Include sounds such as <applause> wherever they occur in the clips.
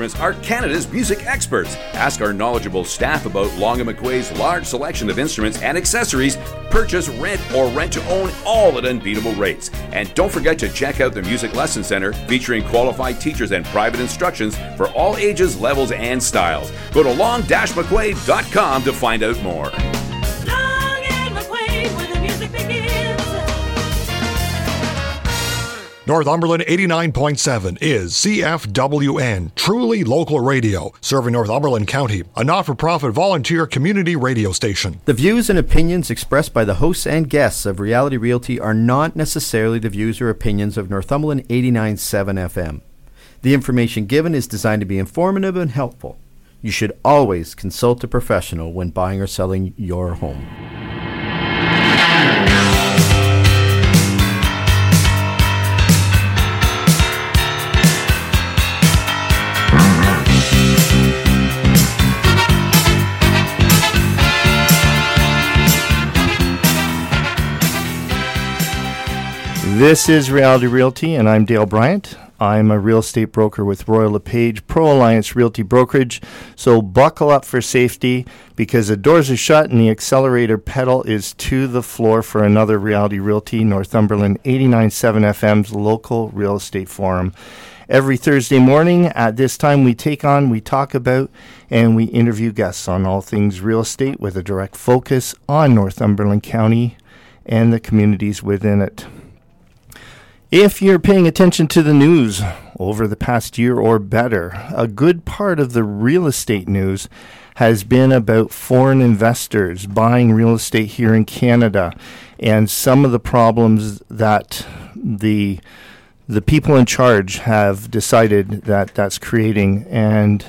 are Canada's music experts. Ask our knowledgeable staff about Long & McQuade's large selection of instruments and accessories. Purchase, rent, or rent to own all at unbeatable rates. And don't forget to check out the Music Lesson Center featuring qualified teachers and private instructions for all ages, levels, and styles. Go to long-mcquade.com to find out more. Northumberland 89.7 is CFWN, truly local radio, serving Northumberland County, a not for profit volunteer community radio station. The views and opinions expressed by the hosts and guests of Reality Realty are not necessarily the views or opinions of Northumberland 89.7 FM. The information given is designed to be informative and helpful. You should always consult a professional when buying or selling your home. This is Reality Realty, and I'm Dale Bryant. I'm a real estate broker with Royal LePage Pro Alliance Realty Brokerage. So buckle up for safety because the doors are shut and the accelerator pedal is to the floor for another Reality Realty Northumberland 89.7 FM's local real estate forum. Every Thursday morning at this time, we take on, we talk about, and we interview guests on all things real estate with a direct focus on Northumberland County and the communities within it. If you're paying attention to the news over the past year or better, a good part of the real estate news has been about foreign investors buying real estate here in Canada and some of the problems that the the people in charge have decided that that's creating. And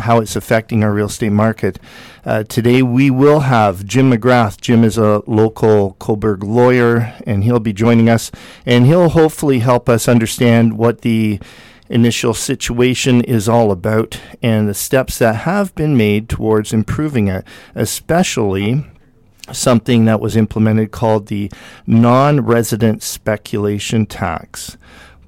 how it's affecting our real estate market. Uh, today we will have Jim McGrath. Jim is a local Cobourg lawyer, and he'll be joining us, and he'll hopefully help us understand what the initial situation is all about and the steps that have been made towards improving it, especially something that was implemented called the non resident speculation tax.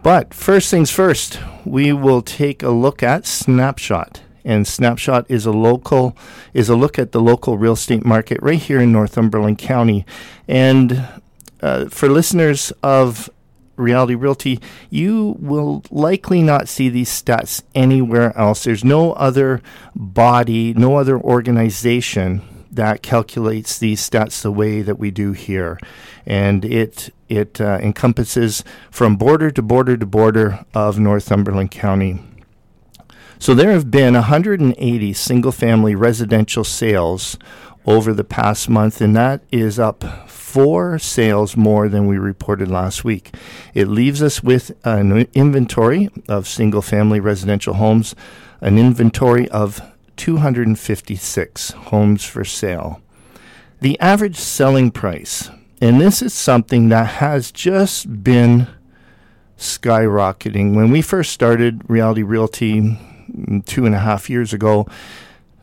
But first things first, we will take a look at Snapshot and Snapshot is a local is a look at the local real estate market right here in Northumberland County. And uh, for listeners of Reality Realty, you will likely not see these stats anywhere else. There's no other body, no other organization that calculates these stats the way that we do here, and it it uh, encompasses from border to border to border of Northumberland County. So there have been 180 single family residential sales over the past month, and that is up four sales more than we reported last week. It leaves us with an inventory of single family residential homes, an inventory of 256 homes for sale. The average selling price, and this is something that has just been skyrocketing. When we first started Reality Realty, two and a half years ago,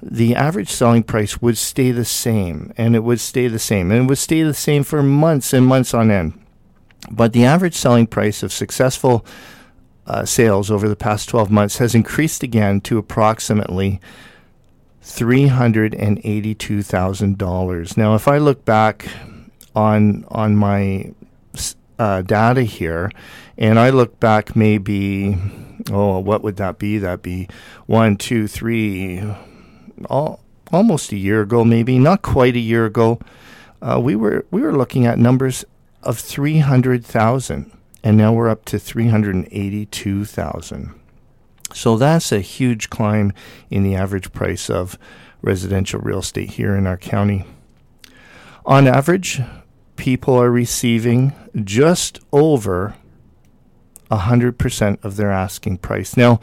the average selling price would stay the same, and it would stay the same, and it would stay the same for months and months on end. But the average selling price of successful uh, sales over the past 12 months has increased again to approximately $382,000. Now, if I look back on on my uh, data here, and I look back maybe oh, what would that be? That'd be one, two, three, all, almost a year ago, maybe not quite a year ago. Uh, we were we were looking at numbers of three hundred thousand, and now we're up to three hundred eighty-two thousand. So that's a huge climb in the average price of residential real estate here in our county. On average, people are receiving just over 100% of their asking price. Now,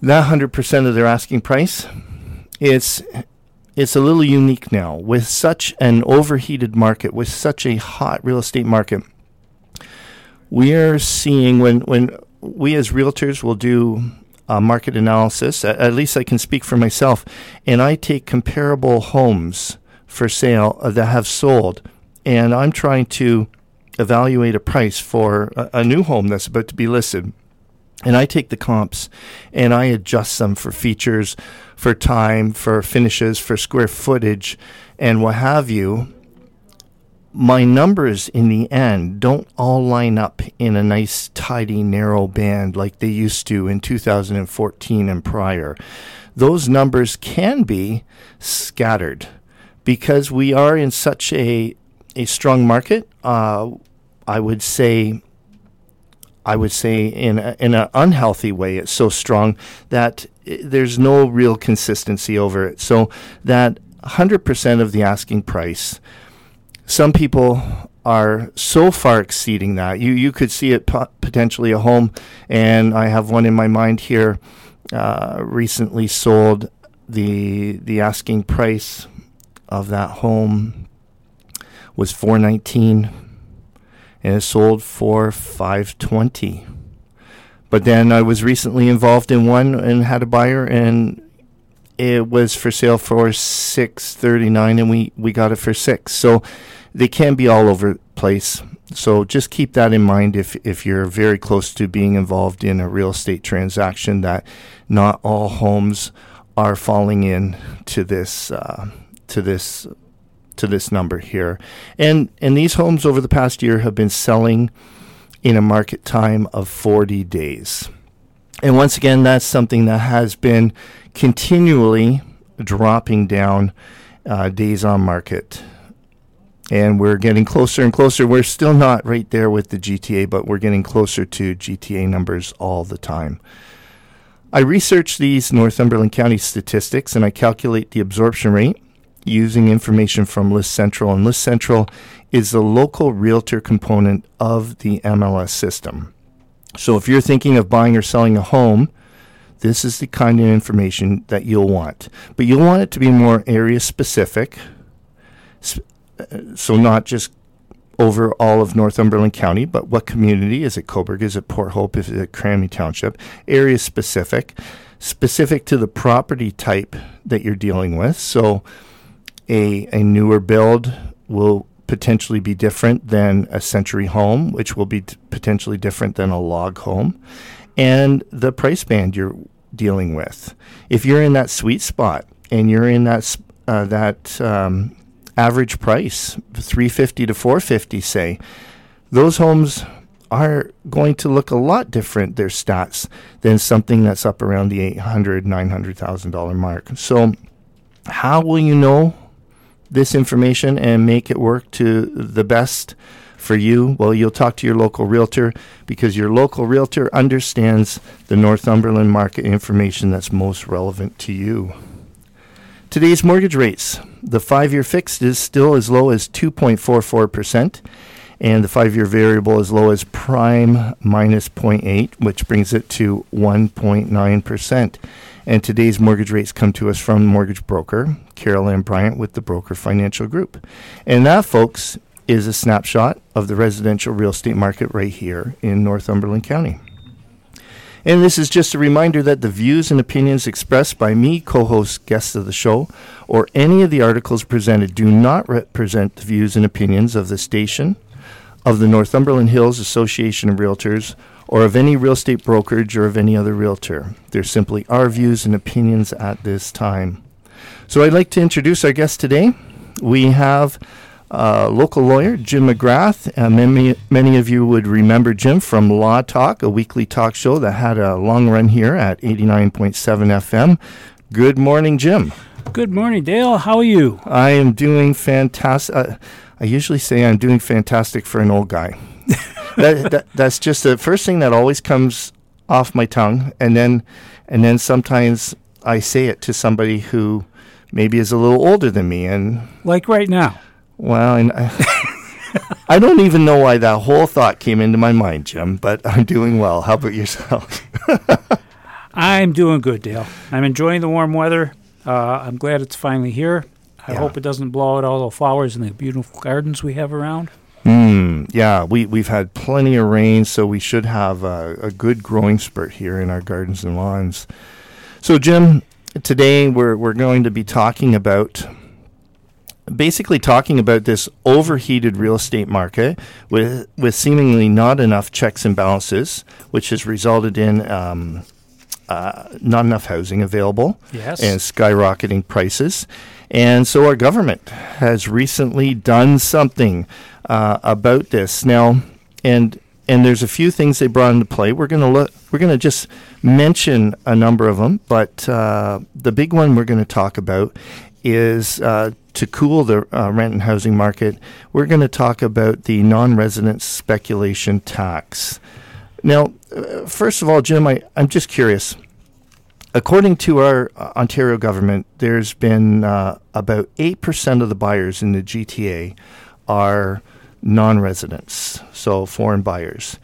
that 100% of their asking price, it's it's a little unique now with such an overheated market, with such a hot real estate market. We are seeing when when we as realtors will do market analysis, at, at least I can speak for myself, and I take comparable homes for sale uh, that have sold, and I'm trying to evaluate a price for a, a new home that's about to be listed. And I take the comps and I adjust them for features, for time, for finishes, for square footage, and what have you. My numbers in the end don't all line up in a nice, tidy, narrow band like they used to in 2014 and prior. Those numbers can be scattered because we are in such a, a strong market. Uh, I would say I would say in a, in an unhealthy way. It's so strong that there's no real consistency over it. So that 100% of the asking price, some people are so far exceeding that. You you could see it po- potentially a home, and I have one in my mind here. Uh, recently sold the the asking price of that home was 419 and it sold for 520 but then I was recently involved in one and had a buyer and it was for sale for 639 and we we got it for 6 so they can be all over the place. So just keep that in mind if if you're very close to being involved in a real estate transaction that not all homes are falling in to this uh, to this to this number here. And and these homes over the past year have been selling in a market time of 40 days. And once again, that's something that has been continually dropping down uh, days on market. And we're getting closer and closer. We're still not right there with the GTA, but we're getting closer to GTA numbers all the time. I research these Northumberland County statistics and I calculate the absorption rate using information from List Central, and List Central is the local realtor component of the MLS system. So if you're thinking of buying or selling a home, this is the kind of information that you'll want. But you'll want it to be more area specific, uh, so not just over all of Northumberland County, but what community? Is it Cobourg? Is it Port Hope? Is it Cramahe Township? Area specific, specific to the property type that you're dealing with. So a, a newer build will potentially be different than a century home, which will be t- potentially different than a log home, and the price band you're dealing with. If you're in that sweet spot and you're in that uh, that um, average price, 350 to 450, say, those homes are going to look a lot different, their stats, than something that's up around the 800, 900,000 dollar mark. So, how will you know this information and make it work to the best for you? Well, you'll talk to your local realtor because your local realtor understands the Northumberland market information that's most relevant to you. Today's mortgage rates. The five year fixed is still as low as 2.44%, and the five year variable as low as prime minus 0.8, which brings it to 1.9%. And today's mortgage rates come to us from mortgage broker Carol Ann Bryant with the Broker Financial Group. And that, folks, is a snapshot of the residential real estate market right here in Northumberland County. And this is just a reminder that the views and opinions expressed by me, co host, guests of the show, or any of the articles presented do not represent the views and opinions of the station, of the Northumberland Hills Association of Realtors, or of any real estate brokerage or of any other realtor. They're simply our views and opinions at this time. So I'd like to introduce our guest today. We have uh, local lawyer Jim McGrath. Uh, many, many of you would remember Jim from Law Talk, a weekly talk show that had a long run here at 89.7 FM. Good morning, Jim. Good morning, Dale. How are you? I am doing fantastic. Uh, I usually say I'm doing fantastic for an old guy. <laughs> that, that, that's just the first thing that always comes off my tongue, and then and then sometimes I say it to somebody who maybe is a little older than me, and like right now. Well, and I, I don't even know why that whole thought came into my mind, Jim. But I'm doing well. How about yourself? <laughs> I'm doing good, Dale. I'm enjoying the warm weather. Uh, I'm glad it's finally here. I yeah. hope it doesn't blow out all the flowers in the beautiful gardens we have around. Mm, yeah, we, we've had plenty of rain, so we should have a, a good growing spurt here in our gardens and lawns. So, Jim, today we're, we're going to be talking about basically talking about this overheated real estate market with with seemingly not enough checks and balances, which has resulted in um, uh, not enough housing available Yes. and skyrocketing prices. And so our government has recently done something uh, about this now, and and there's a few things they brought into play. We're to look. We're to just mention a number of them, but uh, the big one we're to talk about is uh, to cool the uh, rent and housing market. We're to talk about the non-resident speculation tax. Now, uh, first of all, Jim, I, I'm just curious. According to our uh, Ontario government, there's been about 8% of the buyers in the GTA are non residents, so foreign buyers.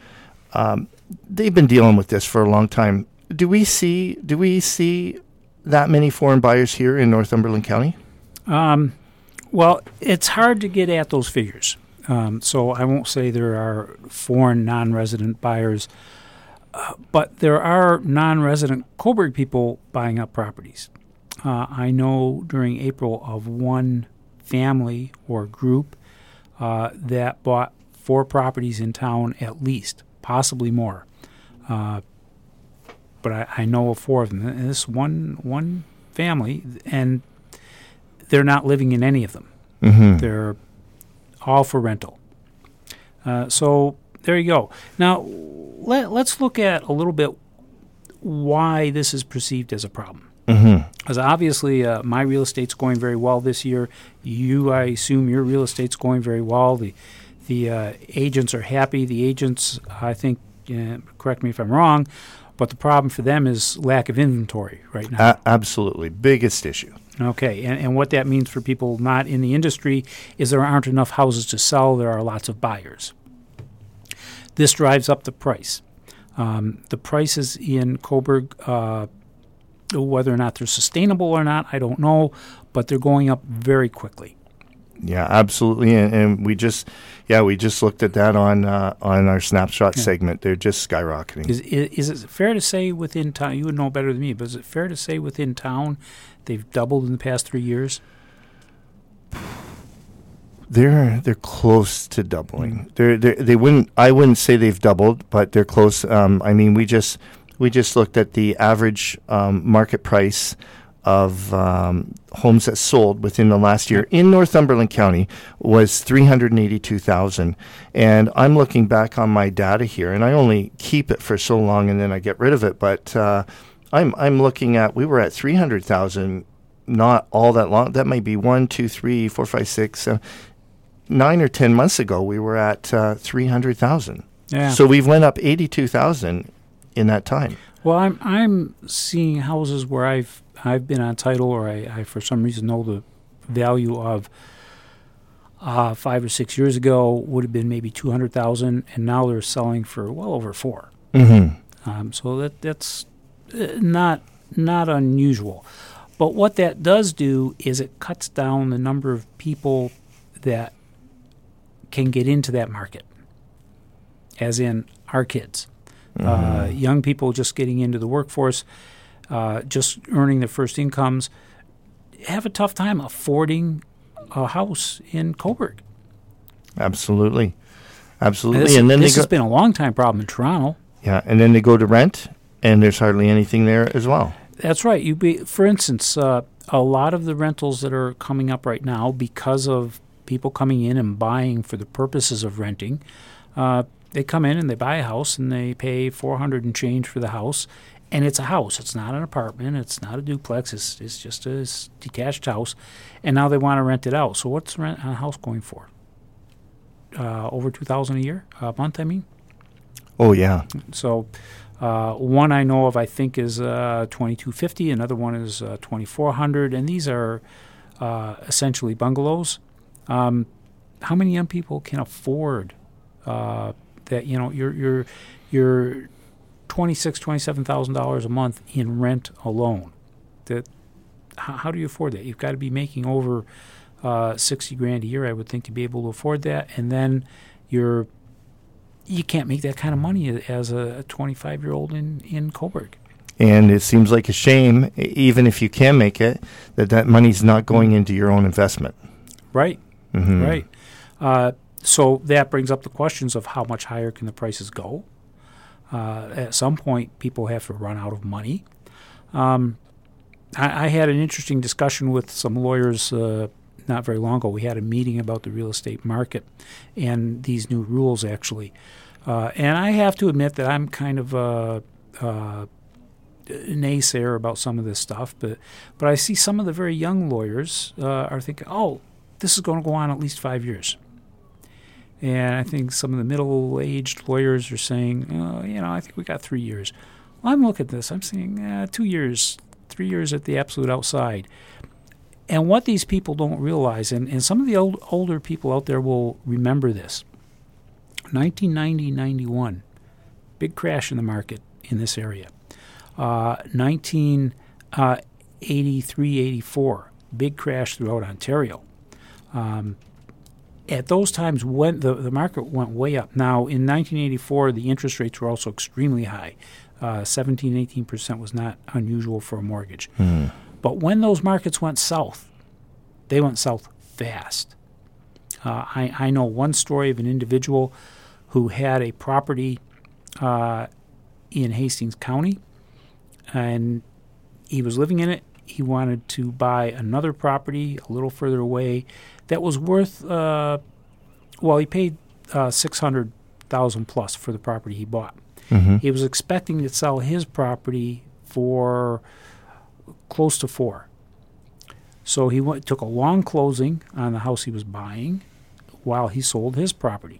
Um, they've been dealing with this for a long time. Do we see do we see that many foreign buyers here in Northumberland County? Um, well, it's hard to get at those figures. Um, so I won't say there are foreign non-resident buyers, uh, but there are non-resident Cobourg people buying up properties. Uh, I know during April of one family or group uh, that bought four properties in town at least, possibly more. Uh, but I, I know of four of them. And this one one family, and they're not living in any of them. Mm-hmm. They're all for rental. Uh, so there you go. Now let, let's look at a little bit why this is perceived as a problem. Mm-hmm. Because obviously, uh, my real estate's going very well this year. You, I assume, your real estate's going very well. The the uh, agents are happy. The agents, I think, uh, correct me if I'm wrong, but the problem for them is lack of inventory right now. A- absolutely, biggest issue. Okay, and, and what that means for people not in the industry is there aren't enough houses to sell. There are lots of buyers. This drives up the price. Um, the prices in Cobourg, uh, whether or not they're sustainable or not, I don't know, but they're going up very quickly. Yeah, absolutely, and, and we just, yeah, we just looked at that on uh, on our snapshot Yeah. segment. They're just skyrocketing. Is, is is it fair to say within town? You would know better than me, but is it fair to say within town they've doubled in the past three years? They're they're close to doubling. They're, they're they wouldn't I wouldn't say they've doubled, but they're close. Um, I mean, we just we just looked at the average um, market price of um, homes that sold within the last year in Northumberland County was three hundred eighty two thousand, and I'm looking back on my data here, and I only keep it for so long, and then I get rid of it. But uh, I'm I'm looking at we were at three hundred thousand not all that long. That might be one, two, three, four, five, six, seven, nine or ten months ago. We were at uh, three hundred thousand. Yeah. So we've went up eighty-two thousand in that time. Well, I'm I'm seeing houses where I've I've been on title, or I, I for some reason know the value of. Uh, five or six years ago would have been maybe two hundred thousand, and now they're selling for well over four. Mm-hmm. Um, so that that's uh, not not unusual. But what that does do is it cuts down the number of people that can get into that market, as in our kids, uh, young people just getting into the workforce, uh, just earning their first incomes, have a tough time affording a house in Cobourg. Absolutely, absolutely. This, and then this they has go, been a long time problem in Toronto. yeah, and then they go to rent, and there's hardly anything there as well. That's right. You be, for instance, uh, a lot of the rentals that are coming up right now because of people coming in and buying for the purposes of renting. Uh, they come in and they buy a house and they pay four hundred and change for the house, and it's a house. It's not an apartment. It's not a duplex. It's it's just a detached house, and now they want to rent it out. So what's rent on a house going for? Uh, over two thousand a year, a month. I mean. Oh yeah, So, uh, one I know of, I think, is uh, 2250. Another one is uh, 2400, and these are uh, essentially bungalows. Um, how many young people can afford uh, that? You know, you're you're you're twenty six, twenty seven thousand dollars a month in rent alone. That how, how do you afford that? You've got to be making over uh, sixty grand a year, I would think, to be able to afford that, and then you're you can't make that kind of money as a 25 year old in, in Cobourg. and it seems like a shame, even if you can make it, that that money's not going into your own investment. Right. Right. Uh, so that brings up the questions of how much higher can the prices go? Uh, at some point, people have to run out of money. Um, I, I had an interesting discussion with some lawyers uh, not very long ago. We had a meeting about the real estate market and these new rules, actually. Uh, and I have to admit that I'm kind of a, a naysayer about some of this stuff, but but I see some of the very young lawyers uh, are thinking, oh, this is going to go on at least five years. And I think some of the middle-aged lawyers are saying, oh, you know, I think we got three years. Well, I'm looking at this. I'm saying uh, two years, three years at the absolute outside. And what these people don't realize, and, and some of the old, older people out there will remember this 1990 91, big crash in the market in this area. Uh, 1983 84, big crash throughout Ontario. Um, at those times when the, the market went way up. Now, in 1984, the interest rates were also extremely high. Uh, 17, 18% was not unusual for a mortgage. But when those markets went south, they went south fast. Uh, I, I know one story of an individual who had a property uh, in Hastings County, and he was living in it. He wanted to buy another property a little further away that was worth, uh, well, he paid uh, six hundred thousand plus for the property he bought. He was expecting to sell his property for close to four. So he went, took a long closing on the house he was buying while he sold his property.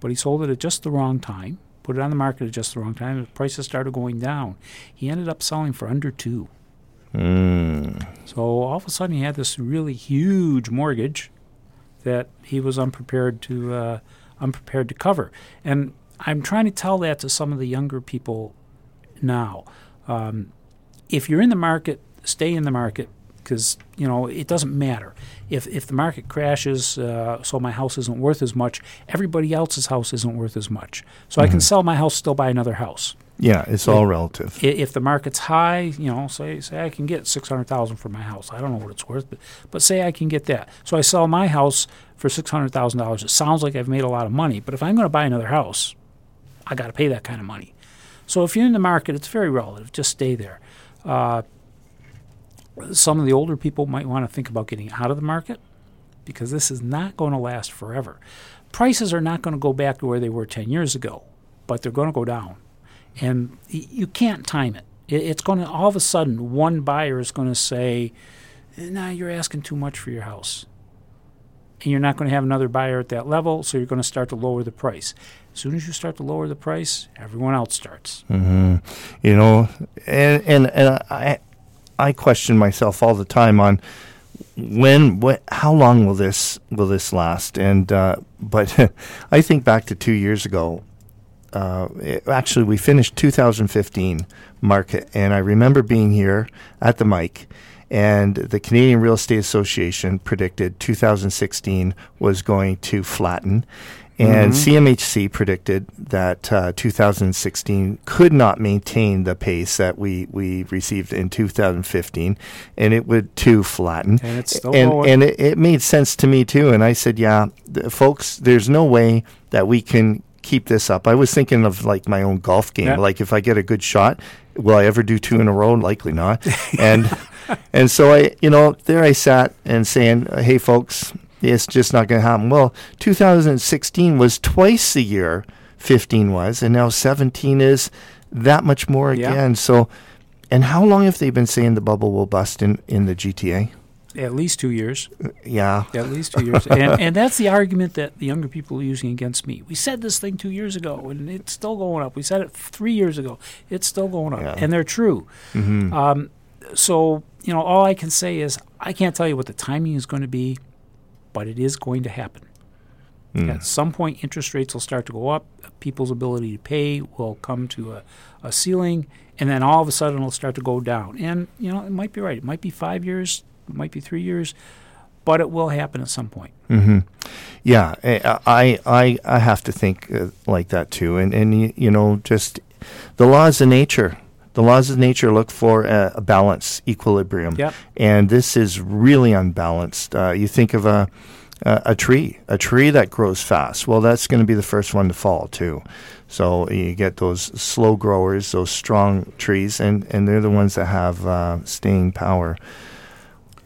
But he sold it at just the wrong time, put it on the market at just the wrong time, the prices started going down. He ended up selling for under two. So all of a sudden he had this really huge mortgage that he was unprepared to uh, unprepared to cover. And I'm trying to tell that to some of the younger people now. Um, if you're in the market, stay in the market because you know it doesn't matter if if the market crashes. Uh, so my house isn't worth as much. Everybody else's house isn't worth as much. So I can sell my house, still buy another house. Yeah, it's all relative. If the market's high, you know, say say I can get six hundred thousand for my house. I don't know what it's worth, but but say I can get that. So I sell my house for six hundred thousand dollars. It sounds like I've made a lot of money, but if I'm going to buy another house, I got to pay that kind of money. So if you're in the market, it's very relative. Just stay there. Uh, some of the older people might want to think about getting out of the market because this is not going to last forever. Prices are not going to go back to where they were 10 years ago, but they're going to go down. And you can't time it. It- It's going to, all of a sudden, one buyer is going to say, nah, you're asking too much for your house. And you're not going to have another buyer at that level, so you're going to start to lower the price. As soon as you start to lower the price, everyone else starts. Mm-hmm. you know and and, and i i question myself all the time on when what how long will this will this last? And uh, but <laughs> i think back to two years ago uh, it- actually we finished 2015 market and i remember being here at the mic and the canadian real estate association predicted 2016 was going to flatten and CMHC predicted that uh, 2016 could not maintain the pace that we, we received in 2015, and it would too flatten. And it's still and, going. and it, it made sense to me too. And I said, "Yeah, th- folks, there's no way that we can keep this up." I was thinking of like my own golf game. Yeah. Like if I get a good shot, will I ever do two in a row? Likely not. <laughs> and and so I, you know, there I sat and saying, "Hey, folks." It's just not going to happen. Well, 2016 was twice the year 15 was, and now 17 is that much more Yeah. again. So, and how long have they been saying the bubble will bust in, in the GTA? At least two years. Yeah. At least two years. and, <laughs> and that's the argument that the younger people are using against me. We said this thing two years ago, and it's still going up. We said it three years ago. It's still going up. Yeah. And they're true. Um, so, you know, all I can say is I can't tell you what the timing is going to be, but it is going to happen. At some point, interest rates will start to go up. People's ability to pay will come to a, a ceiling, and then all of a sudden it'll start to go down. And, you know, it might be right. It might be five years, it might be three years, but it will happen at some point. Mm-hmm. Yeah, eh, I I I have to think uh, like that too, and and you know just the laws of nature The laws of nature look for a, a balance, equilibrium. Yep. And this is really unbalanced. Uh, you think of a, a, a tree, a tree that grows fast. Well, that's going to be the first one to fall, too. So you get those slow growers, those strong trees, and, and they're the ones that have uh, staying power.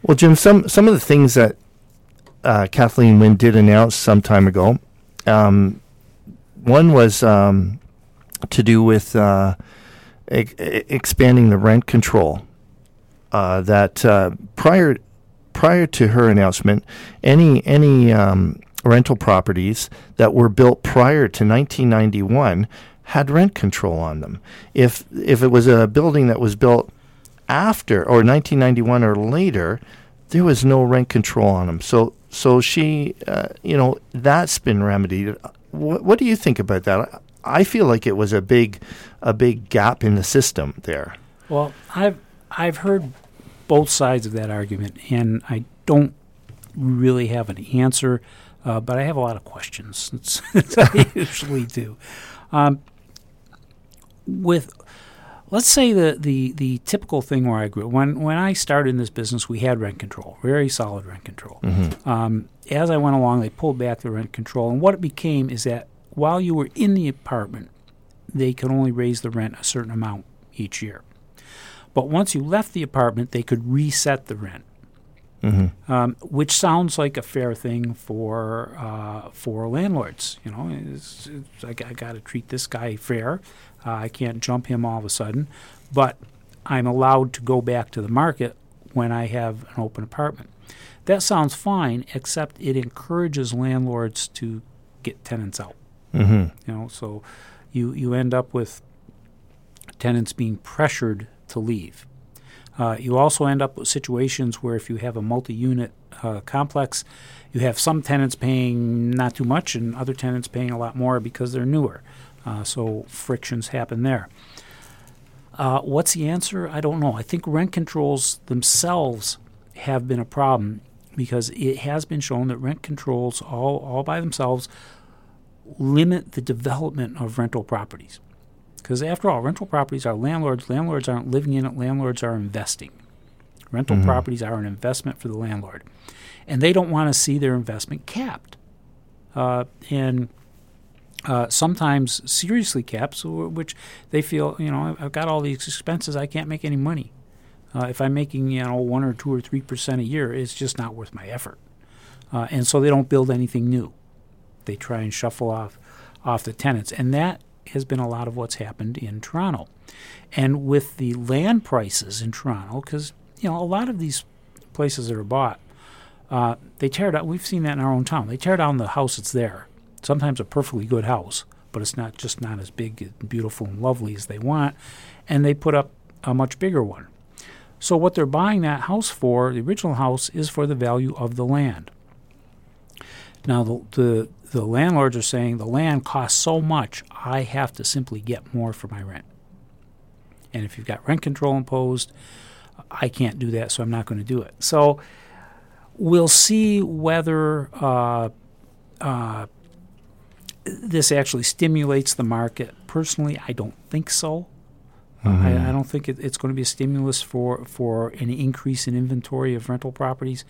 Well, Jim, some, some of the things that uh, Kathleen Wynne did announce some time ago, um, one was um, to do with uh, e- expanding the rent control. Uh, that uh, prior prior to her announcement, any any um, rental properties that were built prior to 1991 had rent control on them. If if it was a building that was built after or 1991 or later, there was no rent control on them. So so she, uh, you know, that's been remedied. What, what do you think about that? I feel like it was a big a big gap in the system there. Well, I've I've heard both sides of that argument, and I don't really have an answer, uh, but I have a lot of questions. <laughs> I <laughs> usually do. Um, with let's say the, the, the typical thing where I grew when when I started in this business, we had rent control, very solid rent control. Mm-hmm. Um, as I went along, they pulled back the rent control, and what it became is that while you were in the apartment, they could only raise the rent a certain amount each year. But once you left the apartment, they could reset the rent, Mm-hmm. um, which sounds like a fair thing for uh, for landlords. You know, it's, it's, I, got to treat this guy fair. Uh, I can't jump him all of a sudden, but I'm allowed to go back to the market when I have an open apartment. That sounds fine, except it encourages landlords to get tenants out. Mm-hmm. You know, so you you end up with tenants being pressured to leave. Uh, you also end up with situations where if you have a multi-unit uh, complex, you have some tenants paying not too much and other tenants paying a lot more because they're newer. Uh, so frictions happen there. Uh, what's the answer? I don't know. I think rent controls themselves have been a problem because it has been shown that rent controls all, all by themselves limit the development of rental properties. Because after all, rental properties are landlords. Landlords aren't living in it, landlords are investing. Rental properties are an investment for the landlord. And they don't want to see their investment capped. Uh, and uh, sometimes seriously capped, so which they feel, you know, I've got all these expenses, I can't make any money. Uh, if I'm making, you know, one or two or three percent a year, it's just not worth my effort. Uh, and so they don't build anything new. They try and shuffle off off the tenants, and that has been a lot of what's happened in Toronto. And with the land prices in Toronto, because you know a lot of these places that are bought, uh, they tear down. We've seen that in our own town. They tear down the house that's there. Sometimes a perfectly good house, but it's not just not as big and beautiful and lovely as they want, and they put up a much bigger one. So what they're buying that house for, the original house, is for the value of the land. Now the the, the landlords are saying the land costs so much, I have to simply get more for my rent. And if you've got rent control imposed, I can't do that, so I'm not going to do it. So we'll see whether uh, uh, this actually stimulates the market. Personally, I don't think so. I, I don't think it, it's going to be a stimulus for, for an increase in inventory of rental properties,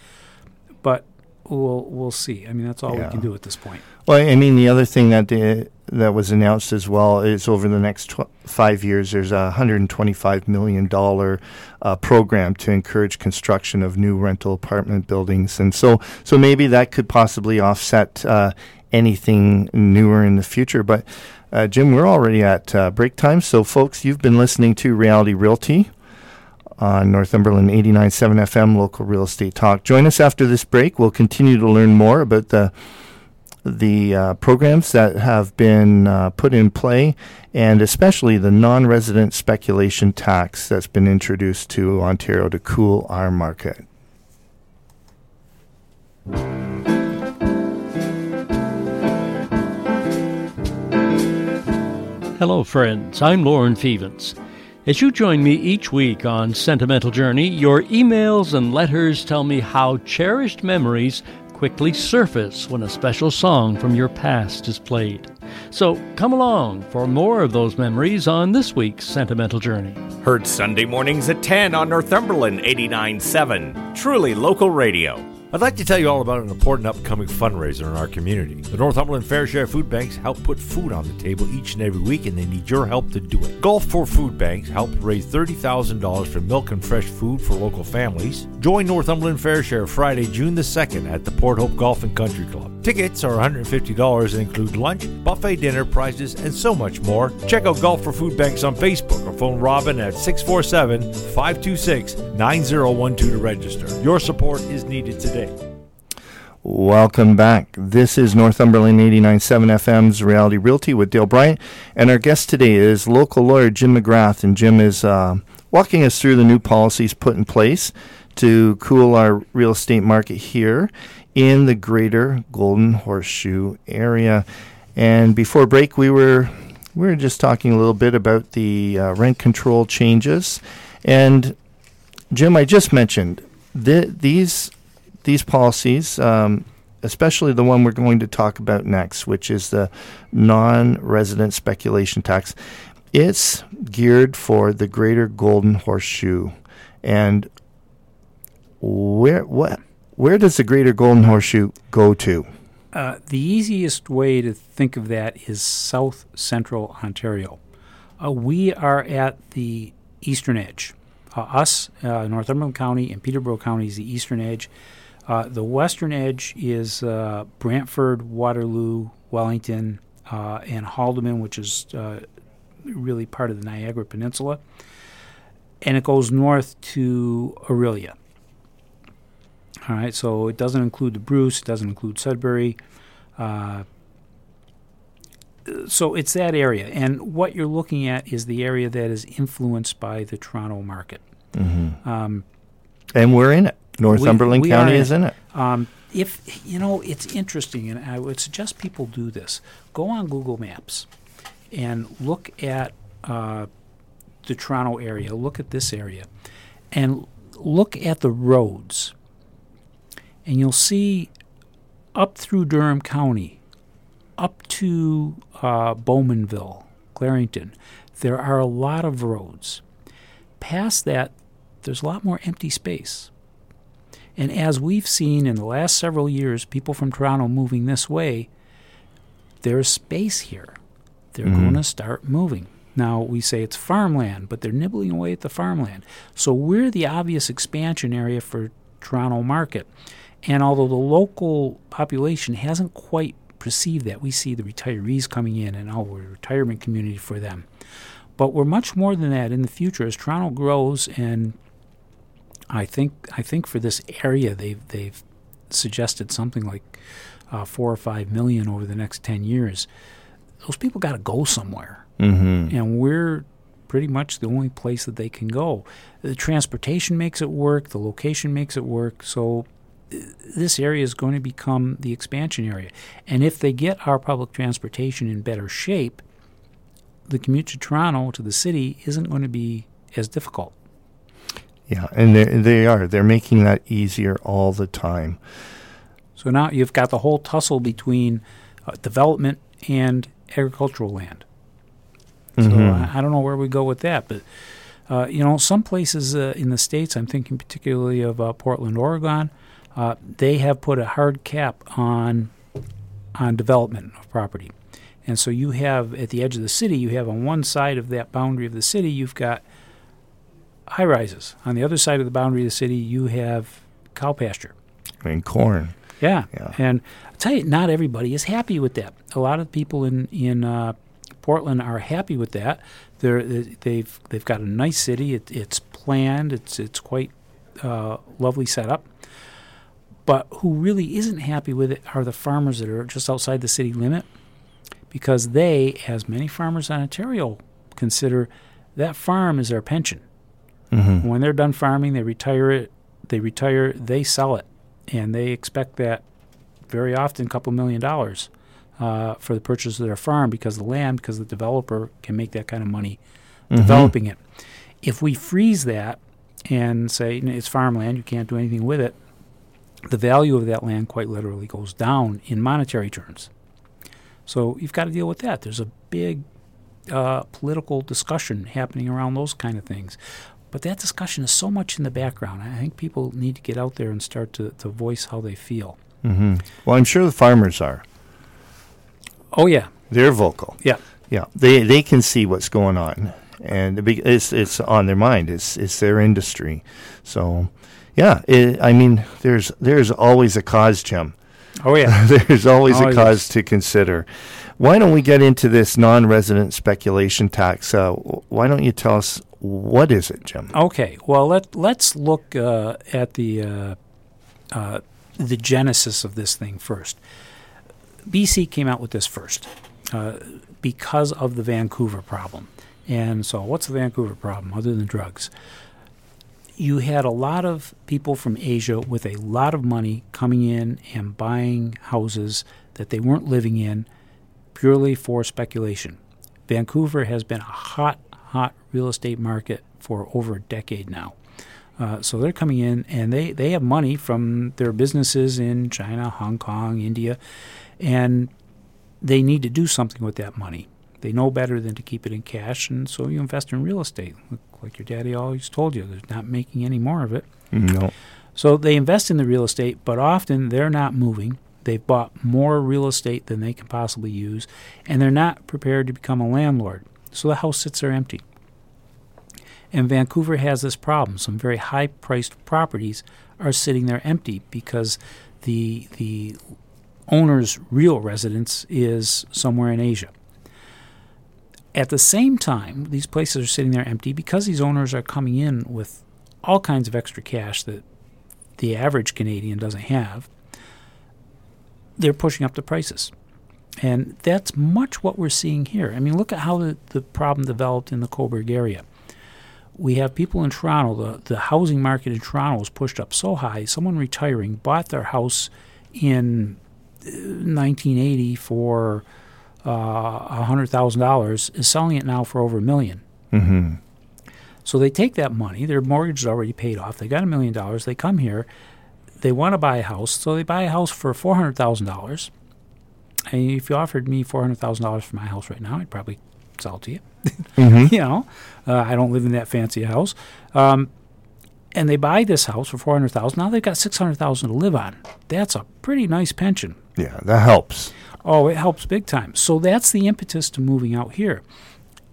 but we'll we'll see. I mean, that's all Yeah. we can do at this point. Well, I mean, the other thing that uh, that was announced as well is over the next tw- five years, there's a 125 million dollar uh, program to encourage construction of new rental apartment buildings, and so so maybe that could possibly offset uh, anything newer in the future. But uh, Jim, we're already at uh, break time, so folks, you've been listening to Reality Realty on Northumberland 89.7 FM local real estate talk. Join us after this break. We'll continue to learn more about the the uh, programs that have been uh, put in play, and especially the non-resident speculation tax that's been introduced to Ontario to cool our market. Hello, friends. I'm Lauren Fevens. As you join me each week on Sentimental Journey, your emails and letters tell me how cherished memories quickly surface when a special song from your past is played. So come along for more of those memories on this week's Sentimental Journey. Heard Sunday mornings at 10 on Northumberland 89.7. Truly local radio. I'd like to tell you all about an important upcoming fundraiser in our community. The Northumberland Fair Share Food Banks help put food on the table each and every week, and they need your help to do it. Golf for Food Banks helped raise $30,000 for milk and fresh food for local families. Join Northumberland Fair Share Friday, June the 2nd at the Port Hope Golf and Country Club. Tickets are $150 and include lunch, buffet dinner, prizes, and so much more. Check out Golf for Food Banks on Facebook or phone Robin at 647 526 9012 to register. Your support is needed today. Welcome back. This is Northumberland 89.7 FM's Reality Realty with Dale Bryant. And our guest today is local lawyer Jim McGrath. And Jim is uh, walking us through the new policies put in place to cool our real estate market here in the greater Golden Horseshoe area. And before break, we were we were just talking a little bit about the uh, rent control changes. And Jim, I just mentioned th- these these policies, um, especially the one we're going to talk about next, which is the non-resident speculation tax, it's geared for the greater Golden Horseshoe. And where what where does the greater Golden Horseshoe go to? Uh, the easiest way to think of that is south central Ontario. Uh, we are at the eastern edge. Uh, us, uh, Northumberland County and Peterborough County is the eastern edge. Uh, the western edge is uh, Brantford, Waterloo, Wellington, uh, and Haldimand, which is uh, really part of the Niagara Peninsula. And it goes north to Orillia. All right, so it doesn't include the Bruce, it doesn't include Sudbury. Uh, so it's that area. And what you're looking at is the area that is influenced by the Toronto market. Mm-hmm. Um, and we're in it. Northumberland we County are- is in it. Um, if you know, it's interesting, and I would suggest people do this. Go on Google Maps and look at uh, the Toronto area. Look at this area, and look at the roads, and you'll see up through Durham County, up to uh, Bowmanville, Clarington. There are a lot of roads. Past that, there's a lot more empty space. And as we've seen in the last several years, people from Toronto moving this way, there's space here. They're mm-hmm. going to start moving. Now, we say it's farmland, but they're nibbling away at the farmland. So we're the obvious expansion area for Toronto market. And although the local population hasn't quite perceived that, we see the retirees coming in and oh, we're a retirement community for them. But we're much more than that in the future as Toronto grows and I think I think for this area they've they've suggested something like uh, four or five million over the next ten years. Those people got to go somewhere, Mm-hmm. and we're pretty much the only place that they can go. The transportation makes it work. The location makes it work. So uh, this area is going to become the expansion area. And if they get our public transportation in better shape, the commute to Toronto to the city isn't going to be as difficult. Yeah, and they they are. They're making that easier all the time. So now you've got the whole tussle between uh, development and agricultural land. So Mhm. I, I don't know where we go with that, but uh, you know, some places uh, in the states, I'm thinking particularly of uh, Portland, Oregon, uh, they have put a hard cap on on development of property, and so you have at the edge of the city, you have on one side of that boundary of the city, you've got high rises. On the other side of the boundary of the city, you have cow pasture. I mean, corn. Yeah. Yeah. And I'll tell you, not everybody is happy with that. A lot of people in in uh, Portland are happy with that. They're they've they've got a nice city. It, it's planned. It's it's quite uh, lovely setup. But who really isn't happy with it are the farmers that are just outside the city limit, because they, as many farmers in Ontario, consider that farm is their pension. Mm-hmm. When they're done farming, they retire it. They retire. They sell it, and they expect that very often, a couple million dollars uh, for the purchase of their farm because the land, because the developer can make that kind of money developing it. If we freeze that and say "N- it's farmland, you can't do anything with it, the value of that land quite literally goes down in monetary terms. So you've got to deal with that. There's a big uh, political discussion happening around those kind of things. But that discussion is so much in the background. I think people need to get out there and start to, to voice how they feel. Mm-hmm. Well, I'm sure the farmers are. Oh, yeah. They're vocal. Yeah. Yeah. They, they can see what's going on. And it's, it's on their mind. It's, it's their industry. So, yeah, it, I mean, there's, there's always a cause, Jim. Oh, yeah. <laughs> there's always Oh, a cause yes. to consider. Why don't we get into this non-resident speculation tax? Uh, why don't you tell us what is it, Jim? Okay, well let let's look uh, at the uh, uh, the genesis of this thing first. BC came out with this first uh, because of the Vancouver problem, and so what's the Vancouver problem other than drugs? You had a lot of people from Asia with a lot of money coming in and buying houses that they weren't living in purely for speculation. Vancouver has been a hot, hot real estate market for over a decade now. Uh, so they're coming in and they, they have money from their businesses in China, Hong Kong, India, and they need to do something with that money. They know better than to keep it in cash, and so you invest in real estate. Like your daddy always told you, they're not making any more of it. No. So they invest in the real estate, but often they're not moving. They've bought more real estate than they can possibly use, and they're not prepared to become a landlord. So the house sits there empty. And Vancouver has this problem. Some very high priced properties are sitting there empty because the the owner's real residence is somewhere in Asia. At the same time, these places are sitting there empty because these owners are coming in with all kinds of extra cash that the average Canadian doesn't have. They're pushing up the prices. And that's much what we're seeing here. I mean, look at how the, the problem developed in the Cobourg area. We have people in Toronto, the, the housing market in Toronto is pushed up so high. Someone retiring bought their house in uh, 1980 for uh, $100,000, is selling it now for over a million. Mm-hmm. So they take that money, their mortgage is already paid off, they got a million dollars, they come here, they want to buy a house, so they buy a house for $400,000. And if you offered me $400,000 for my house right now, I'd probably sell it to you. <laughs> Mm-hmm. <laughs> you know, uh, I don't live in that fancy house. Um, and they buy this house for 400000 Now they've got 600000 to live on. That's a pretty nice pension. Yeah, that helps. Oh, it helps big time. So that's the impetus to moving out here.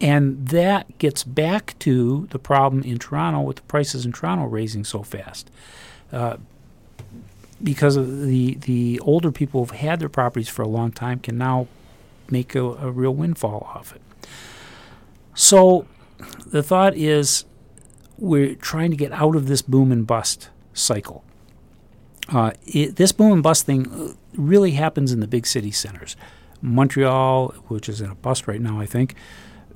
And that gets back to the problem in Toronto with the prices in Toronto raising so fast. Uh, because of the, the older people who've had their properties for a long time can now make a, a real windfall off it. So the thought is we're trying to get out of this boom and bust cycle. Uh, it, this boom and bust thing uh, really happens in the big city centers. Montreal, which is in a bust right now, I think,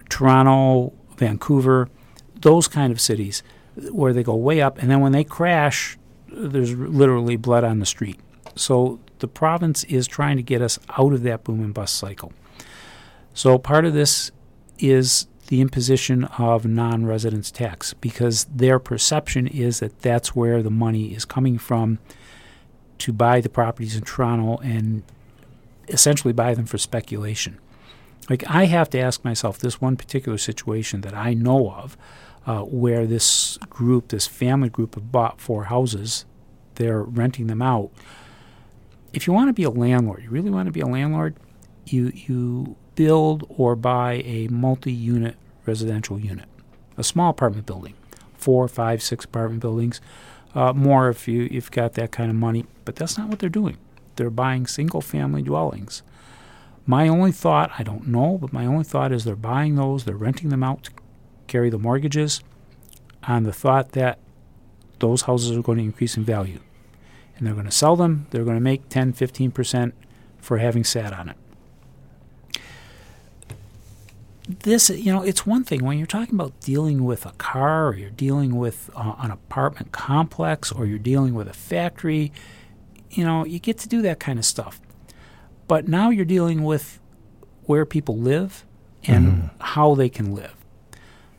Toronto, Vancouver, those kind of cities where they go way up, and then when they crash, there's literally blood on the street. So the province is trying to get us out of that boom and bust cycle. So part of this is the imposition of non residence tax because their perception is that that's where the money is coming from to buy the properties in Toronto and essentially buy them for speculation. Like, I have to ask myself this one particular situation that I know of uh, where this group, this family group, have bought four houses, they're renting them out. If you want to be a landlord, you really want to be a landlord, you, you build or buy a multi unit residential unit, a small apartment building, four, five, six apartment buildings. Uh, more if you, you've got that kind of money, but that's not what they're doing. They're buying single family dwellings. My only thought, I don't know, but my only thought is they're buying those, they're renting them out to carry the mortgages on the thought that those houses are going to increase in value. And they're going to sell them, they're going to make 10, 15% for having sat on it. This, you know, it's one thing when you're talking about dealing with a car or you're dealing with uh, an apartment complex or you're dealing with a factory, you know, you get to do that kind of stuff. But now you're dealing with where people live and how they can live.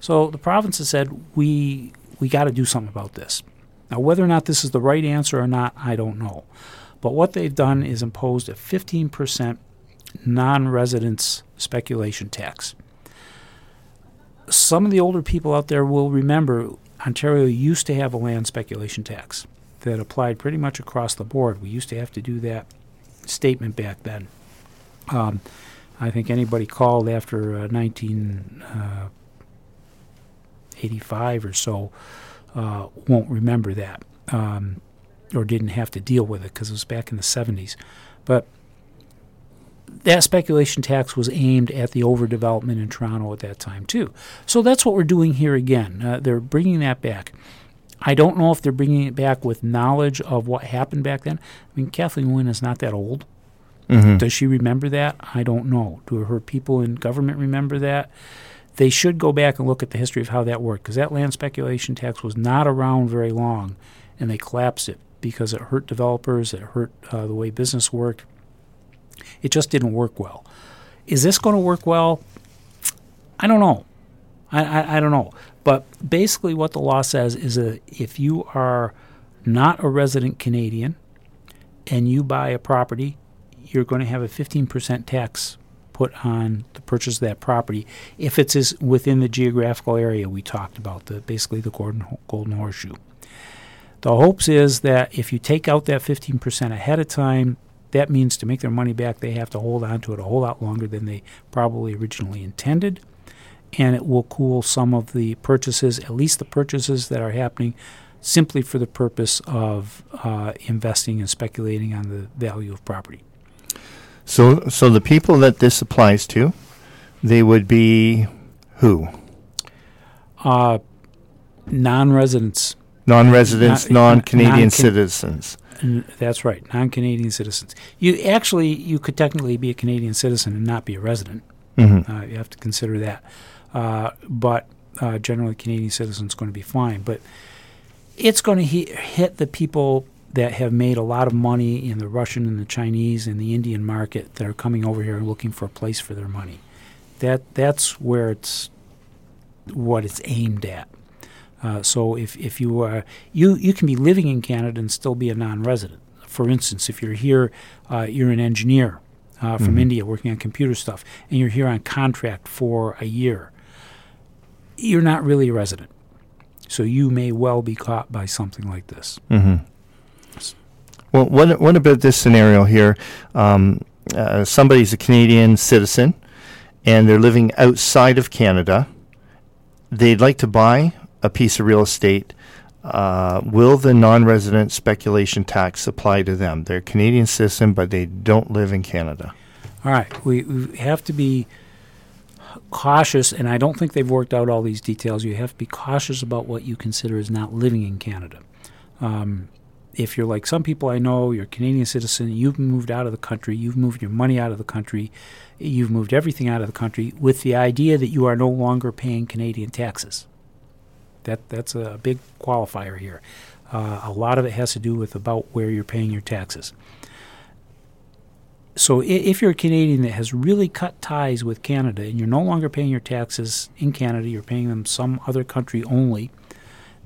So the province has said we we got to do something about this. Now, whether or not this is the right answer or not, I don't know. But what they've done is imposed a 15% non residence speculation tax. Some of the older people out there will remember Ontario used to have a land speculation tax that applied pretty much across the board. We used to have to do that statement back then. Um, I think anybody called after uh, 1985 uh, or so uh, won't remember that um, or didn't have to deal with it because it was back in the 70s. But that speculation tax was aimed at the overdevelopment in Toronto at that time, too. So that's what we're doing here again. Uh, they're bringing that back. I don't know if they're bringing it back with knowledge of what happened back then. I mean, Kathleen Wynne is not that old. Mm-hmm. Does she remember that? I don't know. Do her people in government remember that? They should go back and look at the history of how that worked because that land speculation tax was not around very long and they collapsed it because it hurt developers, it hurt uh, the way business worked. It just didn't work well. Is this going to work well? I don't know. I, I, I don't know. But basically, what the law says is that if you are not a resident Canadian and you buy a property, you're going to have a 15% tax put on the purchase of that property if it's is within the geographical area we talked about, the basically the golden, golden horseshoe. The hopes is that if you take out that 15% ahead of time, that means to make their money back, they have to hold on to it a whole lot longer than they probably originally intended. And it will cool some of the purchases, at least the purchases that are happening simply for the purpose of uh, investing and speculating on the value of property. So, so the people that this applies to, they would be who? Uh, non residents. Non-residents, Not- non-Canadian non-Can- citizens. And that's right, non-Canadian citizens. You actually you could technically be a Canadian citizen and not be a resident. Mm-hmm. Uh, you have to consider that. Uh, but uh, generally, Canadian citizens going to be fine. But it's going to he- hit the people that have made a lot of money in the Russian and the Chinese and the Indian market that are coming over here looking for a place for their money. That that's where it's what it's aimed at. Uh, so if, if you are you you can be living in Canada and still be a non-resident. For instance, if you're here, uh, you're an engineer uh, from India working on computer stuff, and you're here on contract for a year. You're not really a resident, so you may well be caught by something like this. Mm-hmm. Well, what what about this scenario here? Um, uh, somebody's a Canadian citizen, and they're living outside of Canada. They'd like to buy a piece of real estate. Uh, will the non-resident speculation tax apply to them? They're a Canadian citizen, but they don't live in Canada. All right, we, we have to be cautious, and I don't think they've worked out all these details. You have to be cautious about what you consider as not living in Canada. Um, if you're like some people I know, you're a Canadian citizen, you've moved out of the country, you've moved your money out of the country, you've moved everything out of the country with the idea that you are no longer paying Canadian taxes. That that's a big qualifier here. Uh, a lot of it has to do with about where you're paying your taxes. So if you're a Canadian that has really cut ties with Canada and you're no longer paying your taxes in Canada, you're paying them some other country only,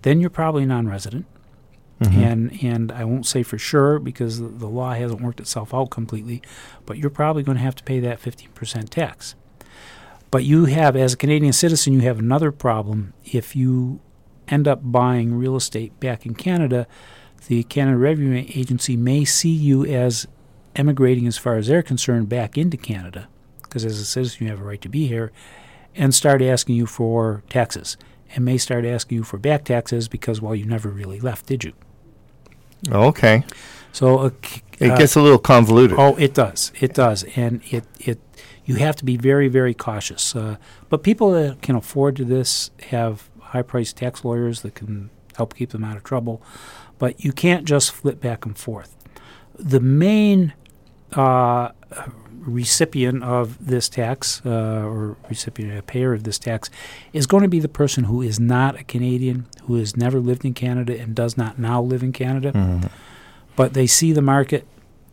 then you're probably a non-resident. And and I won't say for sure because the, the law hasn't worked itself out completely, but you're probably going to have to pay that 15% tax. But you have, as a Canadian citizen, you have another problem. If you end up buying real estate back in Canada, the Canada Revenue Agency may see you as emigrating, as far as they're concerned, back into Canada, because as a citizen you have a right to be here, and start asking you for taxes, and may start asking you for back taxes because, well, you never really left, did you? Okay, So uh, it uh, gets a little convoluted. Oh, it does. It does, and it it you have to be very very cautious. Uh, but people that can afford to this have high priced tax lawyers that can help keep them out of trouble. But you can't just flip back and forth. The main uh, recipient of this tax, uh, or recipient, a payer of this tax, is going to be the person who is not a Canadian, who has never lived in Canada and does not now live in Canada. But they see the market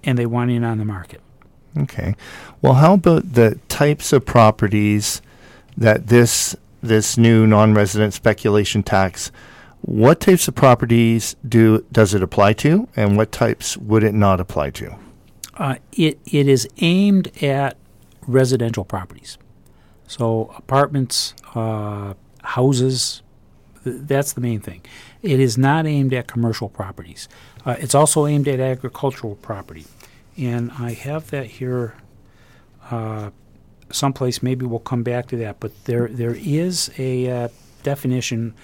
and they want in on the market. Okay. Well, how about the types of properties that this this new non-resident speculation tax? What types of properties do does it apply to, and what types would it not apply to? Uh, it it is aimed at residential properties. So apartments, uh, houses, th- that's the main thing. It is not aimed at commercial properties. Uh, it's also aimed at agricultural property. And I have that here uh, someplace. Maybe we'll come back to that. But there, there is a uh, definition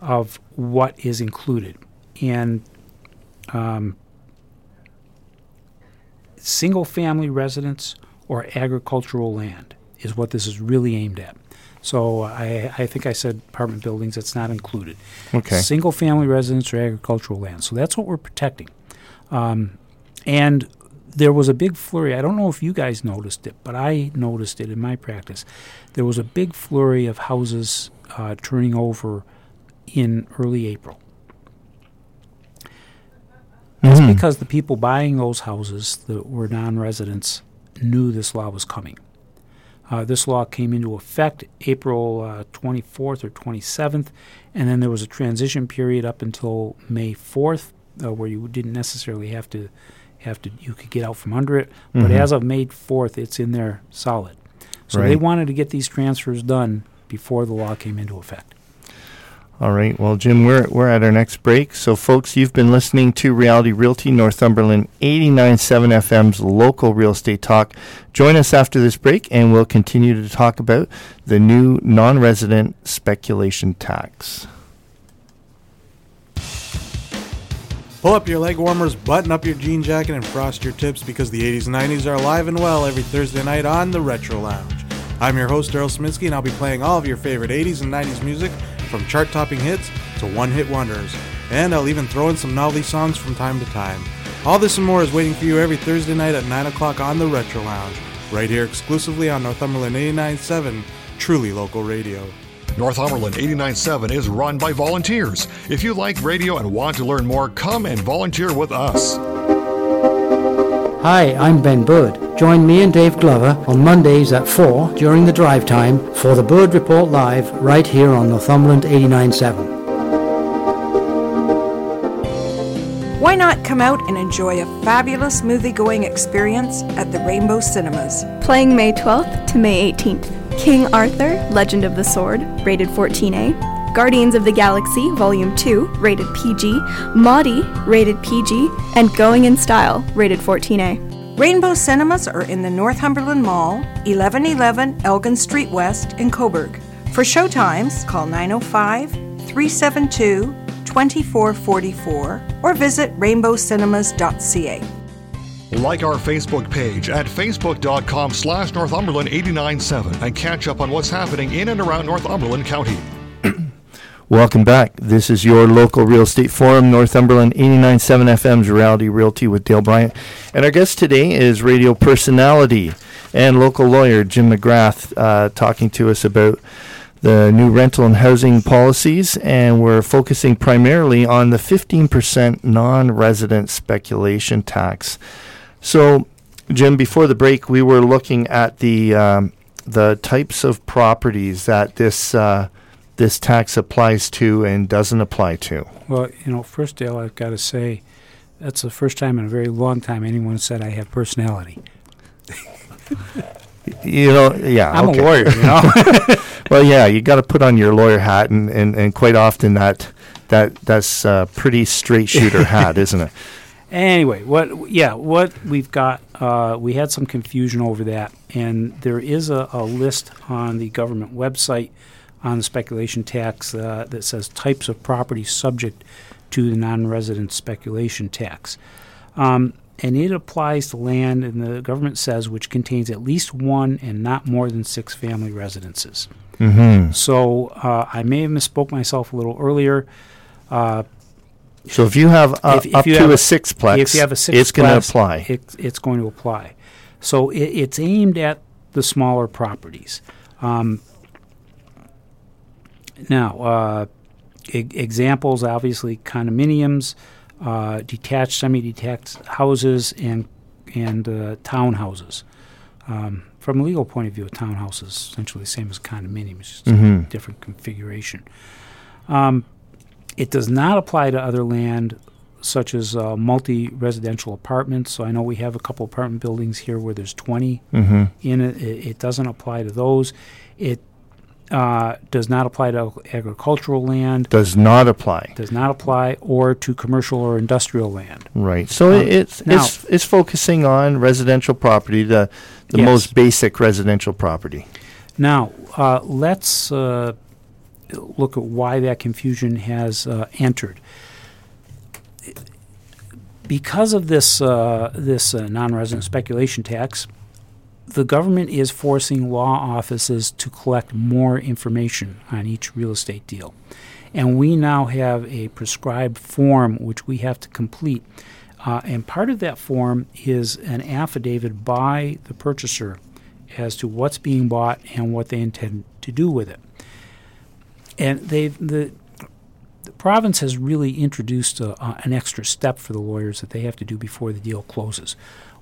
of what is included. And um, single family residence or agricultural land is what this is really aimed at. So I, I think I said apartment buildings, it's not included. Okay. Single family residence or agricultural land. So that's what we're protecting. Um, and there was a big flurry. I don't know if you guys noticed it, but I noticed it in my practice. There was a big flurry of houses uh, turning over in early April. That's Mhm. because the people buying those houses that were non residents knew this law was coming. Uh, this law came into effect April uh, 24th or 27th, and then there was a transition period up until May 4th, uh, where you didn't necessarily have to have to you could get out from under it. But Mhm. as of May 4th, it's in there solid. So they wanted to get these transfers done before the law came into effect. All right. Well, Jim, we're we're at our next break. So, folks, you've been listening to Reality Realty Northumberland 89.7 FM's local real estate talk. Join us after this break, and we'll continue to talk about the new non-resident speculation tax. Pull up your leg warmers, button up your jean jacket, and frost your tips because the 80s and 90s are alive and well every Thursday night on the Retro Lounge. I'm your host, Daryl Sminsky, and I'll be playing all of your favorite 80s and 90s music from chart topping hits to one hit wonders. And I'll even throw in some novelty songs from time to time. All this and more is waiting for you every Thursday night at 9 o'clock on the Retro Lounge, right here exclusively on Northumberland 89.7, truly local radio. Northumberland 89.7 is run by volunteers. If you like radio and want to learn more, come and volunteer with us. Hi, I'm Ben Bird. Join me and Dave Glover on Mondays at 4 during the drive time for the Bird Report Live right here on Northumberland 89.7. Why not come out and enjoy a fabulous movie-going experience at the Rainbow Cinemas? Playing May 12th to May 18th. King Arthur, Legend of the Sword, rated 14A. Guardians of the Galaxy, Volume 2, rated PG. Maudie, rated PG. And Going in Style, rated 14A. Rainbow Cinemas are in the Northumberland Mall, 1111 Elgin Street West in Cobourg. For showtimes, call 905 372 2444 or visit rainbowcinemas.ca. Like our Facebook page at facebook.com slash Northumberland 89.7 and catch up on what's happening in and around Northumberland County. Welcome back. This is your local real estate forum, Northumberland 89.7 FM's Reality Realty with Dale Bryant. And our guest today is radio personality and local lawyer Jim McGrath uh, talking to us about the new rental and housing policies. And we're focusing primarily on the 15% non resident speculation tax. So, Jim, before the break, we were looking at the, um, the types of properties that this. Uh, this tax applies to and doesn't apply to? Well, you know, first, Dale, I've got to say that's the first time in a very long time anyone said I have personality. <laughs> You know, yeah. I'm okay. a lawyer, you know. <laughs> well, yeah, you got to put on your lawyer hat, and, and, and quite often that that that's a pretty straight shooter <laughs> hat, isn't it? Anyway, what? Yeah, what we've got, uh, we had some confusion over that, and there is a, a list on the government website on the speculation tax uh, that says types of property subject to the non-resident speculation tax. Um, and it applies to land, and the government says, which contains at least one and not more than six family residences. Mhm. So uh, I may have misspoke myself a little earlier. Uh, So if you have uh, if- if up you to have a sixplex, if you have a sixplex, it's going to apply. It, it's going to apply. So it, it's aimed at the smaller properties. Um, now, uh, e- examples obviously condominiums, uh, detached, semi-detached houses, and and uh, townhouses. Um, from a legal point of view, a townhouse is essentially the same as a condominium, it's just a Mhm. different configuration. Um, it does not apply to other land such as uh, multi-residential apartments. So I know we have a couple apartment buildings here where there's 20 Mhm. in it. it. It doesn't apply to those. It uh, does not apply to agricultural land. Does not apply. Does not apply or to commercial or industrial land. Right. So Um, it's now- it's it's focusing on residential property, the the Yes. most basic residential property. Now, uh, let's uh, look at why that confusion has uh, entered. Because of this uh, this uh, non-resident speculation tax, the government is forcing law offices to collect more information on each real estate deal, and we now have a prescribed form which we have to complete. Uh, and part of that form is an affidavit by the purchaser as to what's being bought and what they intend to do with it. And they the the province has really introduced a, an extra step for the lawyers that they have to do before the deal closes.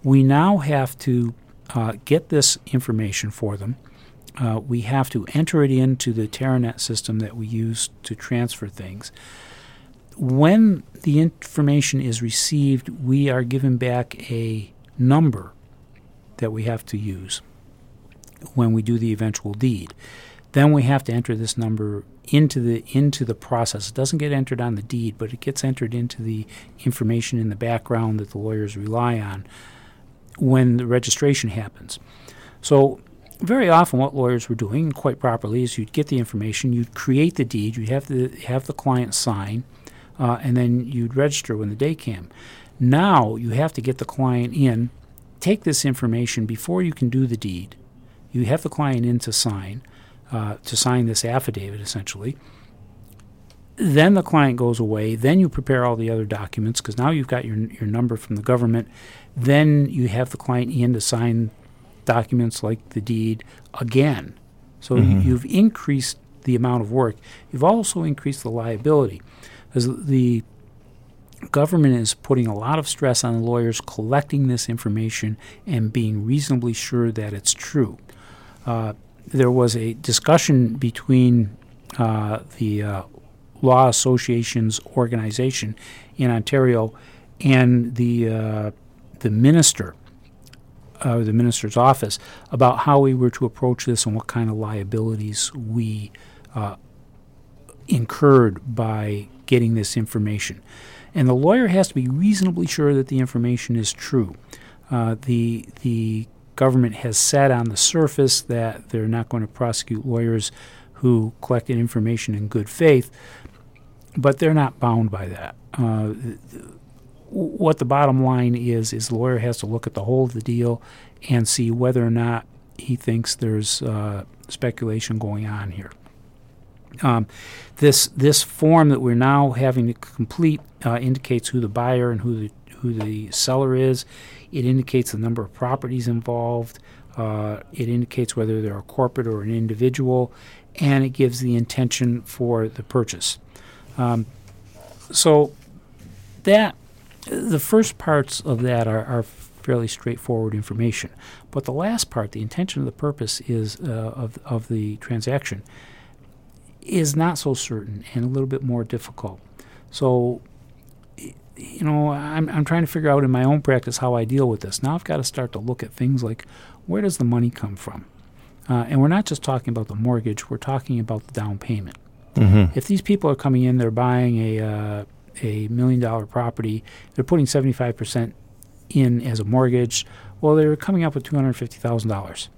We now have to uh, get this information for them. Uh, we have to enter it into the Teranet system that we use to transfer things. When the information is received, we are given back a number that we have to use when we do the eventual deed. Then we have to enter this number into the into the process. It doesn't get entered on the deed, but it gets entered into the information in the background that the lawyers rely on when the registration happens. So very often what lawyers were doing quite properly is you'd get the information, you'd create the deed, you'd have the have the client sign, uh, and then you'd register when the day came. Now you have to get the client in, take this information before you can do the deed. You have the client in to sign, uh, to sign this affidavit essentially. Then the client goes away. Then you prepare all the other documents because now you've got your your number from the government. Then you have the client in to sign documents like the deed again. So Mhm. you've increased the amount of work. You've also increased the liability because the government is putting a lot of stress on lawyers collecting this information and being reasonably sure that it's true. Uh, there was a discussion between uh, the uh, Law Association's organization in Ontario and the uh, the minister, uh, the minister's office, about how we were to approach this and what kind of liabilities we uh, incurred by getting this information. And the lawyer has to be reasonably sure that the information is true. Uh, the the government has said on the surface that they're not going to prosecute lawyers who collected information in good faith, but they're not bound by that. Uh, what the bottom line is is the lawyer has to look at the whole of the deal and see whether or not he thinks there's uh, speculation going on here. Um, this this form that we're now having to complete uh, indicates who the buyer and who the who the seller is. It indicates the number of properties involved. Uh, it indicates whether they're a corporate or an individual, and it gives the intention for the purchase. Um, so that the first parts of that are, are fairly straightforward information, but the last part, the intention of the purpose, is uh, of of the transaction, is not so certain and a little bit more difficult. So, you know, I'm I'm trying to figure out in my own practice how I deal with this. Now I've got to start to look at things like where does the money come from, uh, and we're not just talking about the mortgage. We're talking about the down payment. Mhm. If these people are coming in, they're buying a uh, a million dollar property, they're putting 75% in as a mortgage. Well, they're coming up with $250,000.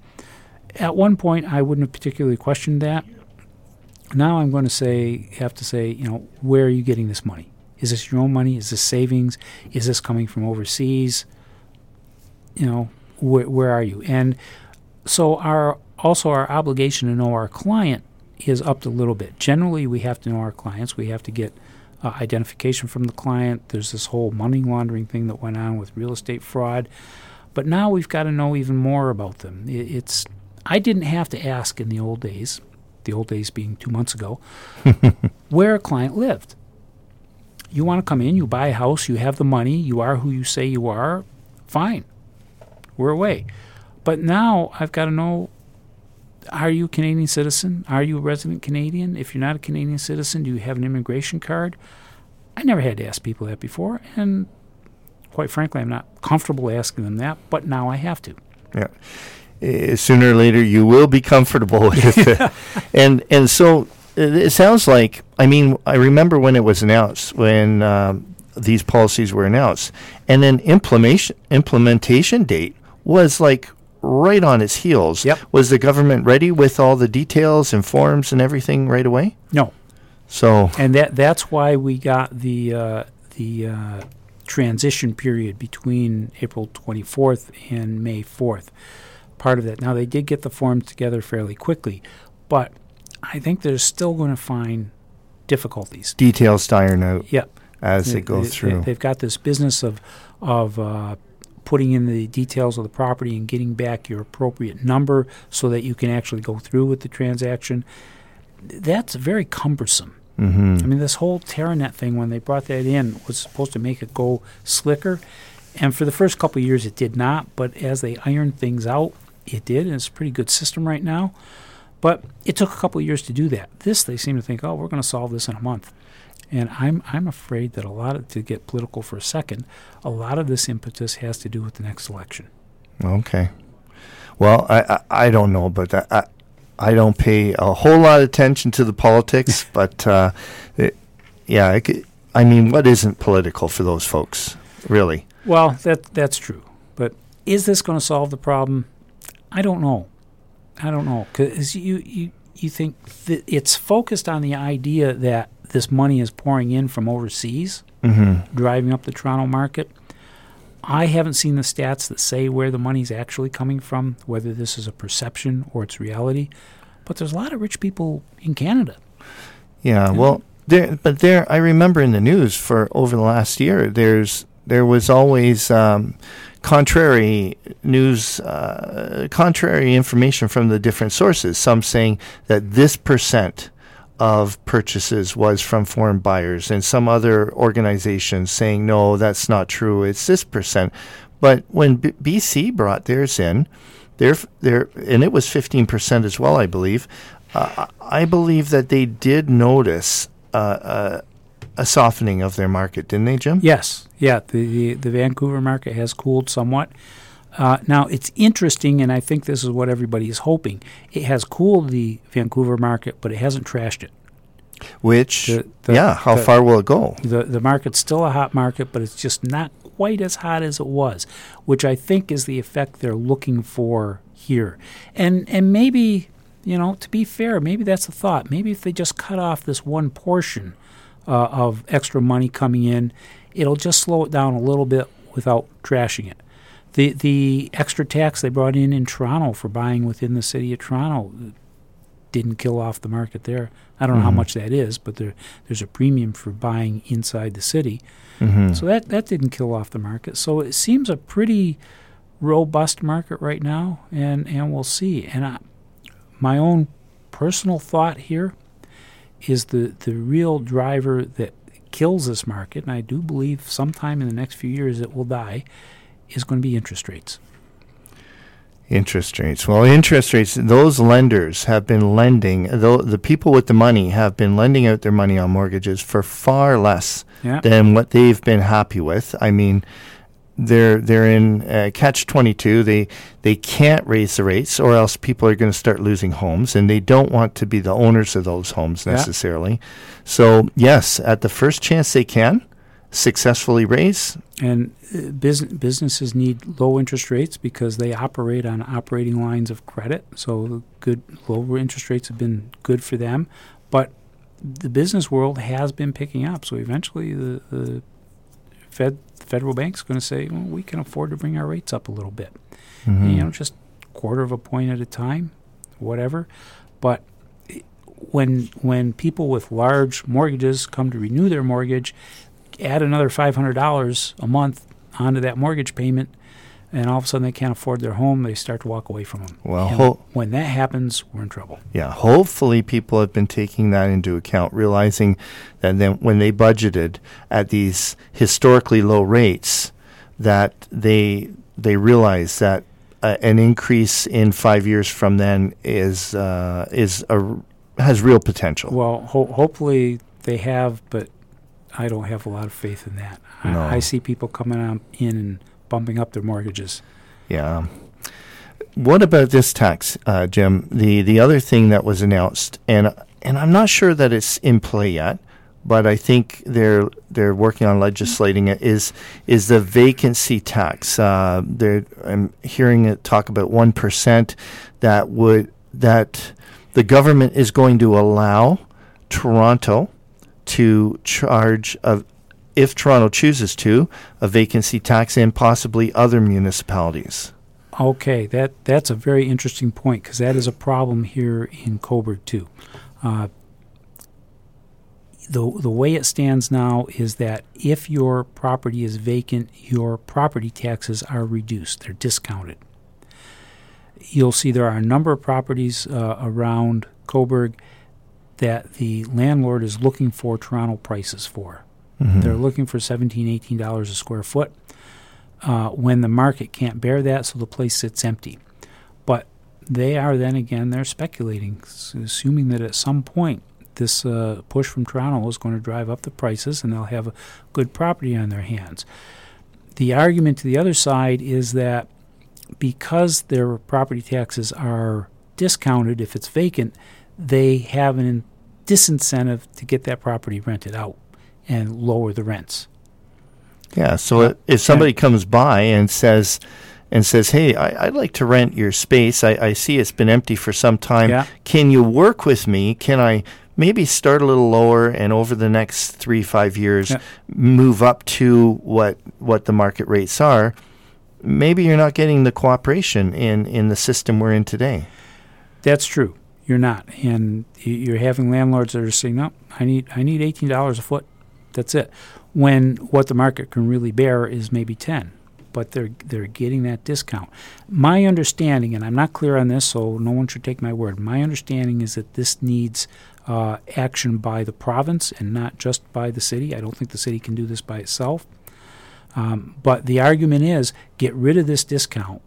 At one point, I wouldn't have particularly questioned that. Now I'm going to say, have to say, you know, where are you getting this money? Is this your own money? Is this savings? Is this coming from overseas? You know, where, where are you? And so our also our obligation to know our client is upped a little bit. Generally, we have to know our clients. We have to get uh, identification from the client. There's this whole money laundering thing that went on with real estate fraud, but now we've got to know even more about them. It, it's I didn't have to ask in the old days, the old days being two months ago, <laughs> where a client lived. You want to come in, you buy a house, you have the money, you are who you say you are, fine. We're away. But now I've got to know are you a Canadian citizen? Are you a resident Canadian? If you're not a Canadian citizen, do you have an immigration card? I never had to ask people that before, and quite frankly, I'm not comfortable asking them that, but now I have to. Yeah. Uh, sooner or later, you will be comfortable <laughs> with it. <laughs> And, and so it, sounds like, I mean, I remember when it was announced, when um, these policies were announced, and then implementation, implementation date was like right on its heels. Yep. Was the government ready with all the details and forms and everything right away? No. So and that that's why we got the uh, the uh, transition period between April 24th and May 4th. Part of that. Now they did get the forms together fairly quickly, but I think they're still going to find difficulties. details to iron out Yep. as they go They- through. They've got this business of of uh, putting in the details of the property and getting back your appropriate number so that you can actually go through with the transaction. That's very cumbersome. Mhm. I mean, this whole Teranet thing, when they brought that in, was supposed to make it go slicker. And for the first couple of years, it did not. But as they ironed things out, it did. And it's a pretty good system right now. But it took a couple of years to do that. This, they seem to think, oh, we're going to solve this in a month. And I'm I'm afraid that a lot of to get political for a second, a lot of this impetus has to do with the next election. Okay. Well, I, I, I don't know but. I, I don't pay a whole lot of attention to the politics, <laughs> but uh, it, yeah, I mean, what isn't political for those folks, really? Well, that that's true. But is this going to solve the problem? I don't know. I don't know because you you you think that it's focused on the idea that this money is pouring in from overseas, Mhm. driving up the Toronto market. I haven't seen the stats that say where the money's actually coming from, whether this is a perception or it's reality. But there's a lot of rich people in Canada. Yeah, well, there, but there, I remember in the news for over the last year, there's there was always um, contrary news, uh, contrary information from the different sources. Some saying that this percent of purchases was from foreign buyers, and some other organizations saying no, that's not true. It's this percent. But when B- BC brought theirs in, their their and it was fifteen percent as well, I believe. Uh, I believe that they did notice uh, uh, a softening of their market, didn't they, Jim? Yes, yeah. The the, the Vancouver market has cooled somewhat. Uh, now it's interesting, and I think this is what everybody is hoping. It has cooled the Vancouver market, but it hasn't trashed it. Which, The- the- yeah, how the- far will it go? The the market's still a hot market, but it's just not quite as hot as it was, which I think is the effect they're looking for here. And and maybe you know, to be fair, maybe that's the thought. Maybe if they just cut off this one portion uh, of extra money coming in, it'll just slow it down a little bit without trashing it. The the extra tax they brought in in Toronto for buying within the city of Toronto didn't kill off the market there. I don't know how Mhm. much that is, but there there's a premium for buying inside the city. Mhm. So that that didn't kill off the market. So it seems a pretty robust market right now, and and we'll see. And I, my own personal thought here is the the real driver that kills this market, and I do believe sometime in the next few years it will die, is going to be interest rates. Interest rates. Well, interest rates, those lenders have been lending, the, the people with the money have been lending out their money on mortgages for far less Yeah. than what they've been happy with. I mean, they're they're in uh, catch 22 they they can't raise the rates or else people are going to start losing homes and they don't want to be the owners of those homes Yeah. necessarily so yes at the first chance they can successfully raise And uh, business, businesses need low interest rates because they operate on operating lines of credit. So good lower interest rates have been good for them. But the business world has been picking up. So eventually the, the Fed federal bank's going to say, well, we can afford to bring our rates up a little bit. Mhm. You know, just quarter of a point at a time, whatever. But when when people with large mortgages come to renew their mortgage, add another five hundred dollars a month onto that mortgage payment, and all of a sudden they can't afford their home, they start to walk away from them. Well, ho- when that happens, we're in trouble. Yeah, hopefully people have been taking that into account, realizing that then when they budgeted at these historically low rates, that they they realize that uh, an increase in five years from then is uh, is a has real potential. Well, ho- hopefully they have, but I don't have a lot of faith in that. No. I, I see people coming on in and bumping up their mortgages. Yeah. What about this tax, uh, Jim? The the other thing that was announced, and and I'm not sure that it's in play yet, but I think they're they're working on legislating it. Is is the vacancy tax? Uh, they're I'm hearing it talk about one percent that would that the government is going to allow Toronto to charge a if Toronto chooses to, a vacancy tax and possibly other municipalities. Okay, that that's a very interesting point because that is a problem here in Cobourg too. Uh, the the way it stands now is that if your property is vacant, your property taxes are reduced; they're discounted. You'll see there are a number of properties uh, around Cobourg that the landlord is looking for Toronto prices for. Mhm. They're looking for 17 18 dollars a square foot uh, when the market can't bear that, so the place sits empty. But they are then again they're speculating, assuming that at some point this uh, push from Toronto is going to drive up the prices, and they'll have a good property on their hands. The argument to the other side is that because their property taxes are discounted if it's vacant, they have an disincentive to get that property rented out and lower the rents. Yeah. So i if somebody comes by and says, and says, "Hey, I, I'd like to rent your space. I, I see it's been empty for some time. Yeah. Can you work with me? Can I maybe start a little lower and over the next three five years Yeah. move up to what what the market rates are?" Maybe you're not getting the cooperation in in the system we're in today. That's true. You're not, and you're having landlords that are saying, "No, I need I need eighteen dollars a foot. That's it." When what the market can really bear is maybe ten, but they're they're getting that discount. My understanding, and I'm not clear on this, so no one should take my word. My understanding is that this needs uh, action by the province and not just by the city. I don't think the city can do this by itself. Um, but the argument is get rid of this discount,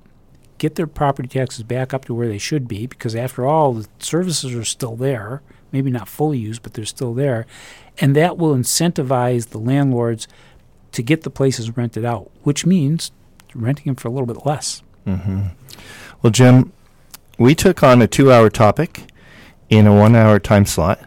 get their property taxes back up to where they should be, because after all, the services are still there, maybe not fully used, but they're still there, and that will incentivize the landlords to get the places rented out, which means renting them for a little bit less. Mm-hmm. Well, Jim, we took on a two-hour topic in a one-hour time slot,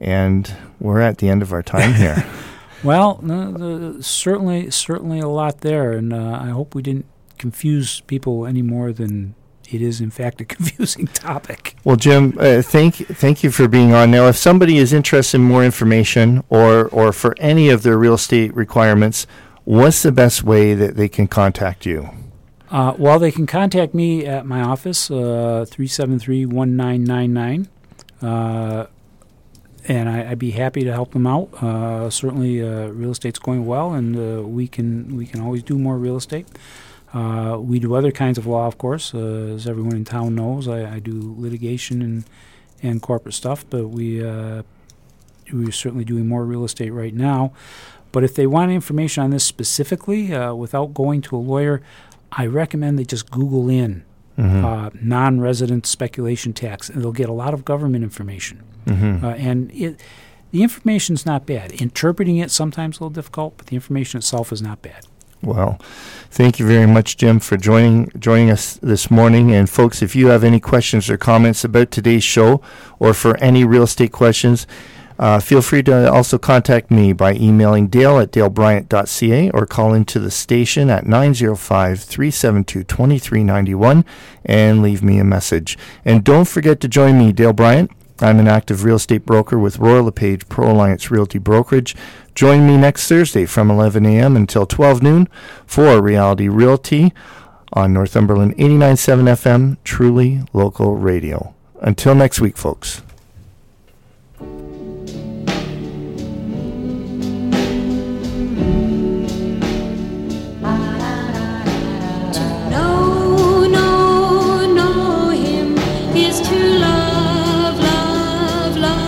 and we're at the end of our time here. <laughs> Well, no, the, certainly, certainly a lot there, and uh, I hope we didn't confuse people any more than it is, in fact, a <laughs> confusing topic. Well, Jim, uh, thank thank you for being on. Now, if somebody is interested in more information or or for any of their real estate requirements, what's the best way that they can contact you? Uh, well, they can contact me at my office, uh, 373 1999. Uh, and I, I'd be happy to help them out. Uh, certainly, uh, real estate's going well, and uh, we can we can always do more real estate. Uh, we do other kinds of law, of course, uh, as everyone in town knows. I, I do litigation and and corporate stuff, but we uh, we're certainly doing more real estate right now. But if they want information on this specifically, uh, without going to a lawyer, I recommend they just Google in Mhm. uh, non-resident speculation tax, and they'll get a lot of government information. Mhm. Uh, and it, the information's not bad. Interpreting it sometimes a little difficult, but the information itself is not bad. Well, thank you very much, Jim, for joining joining us this morning. And folks, if you have any questions or comments about today's show, or for any real estate questions, uh, feel free to also contact me by emailing dale at dalebryant.ca or call into the station at 905-372-2391 and leave me a message. And don't forget to join me, Dale Bryant. I'm an active real estate broker with Royal LePage Pro Alliance Realty Brokerage. Join me next Thursday from 11 a.m. until 12 noon for Reality Realty on Northumberland 89.7 FM, truly local radio. Until next week, folks.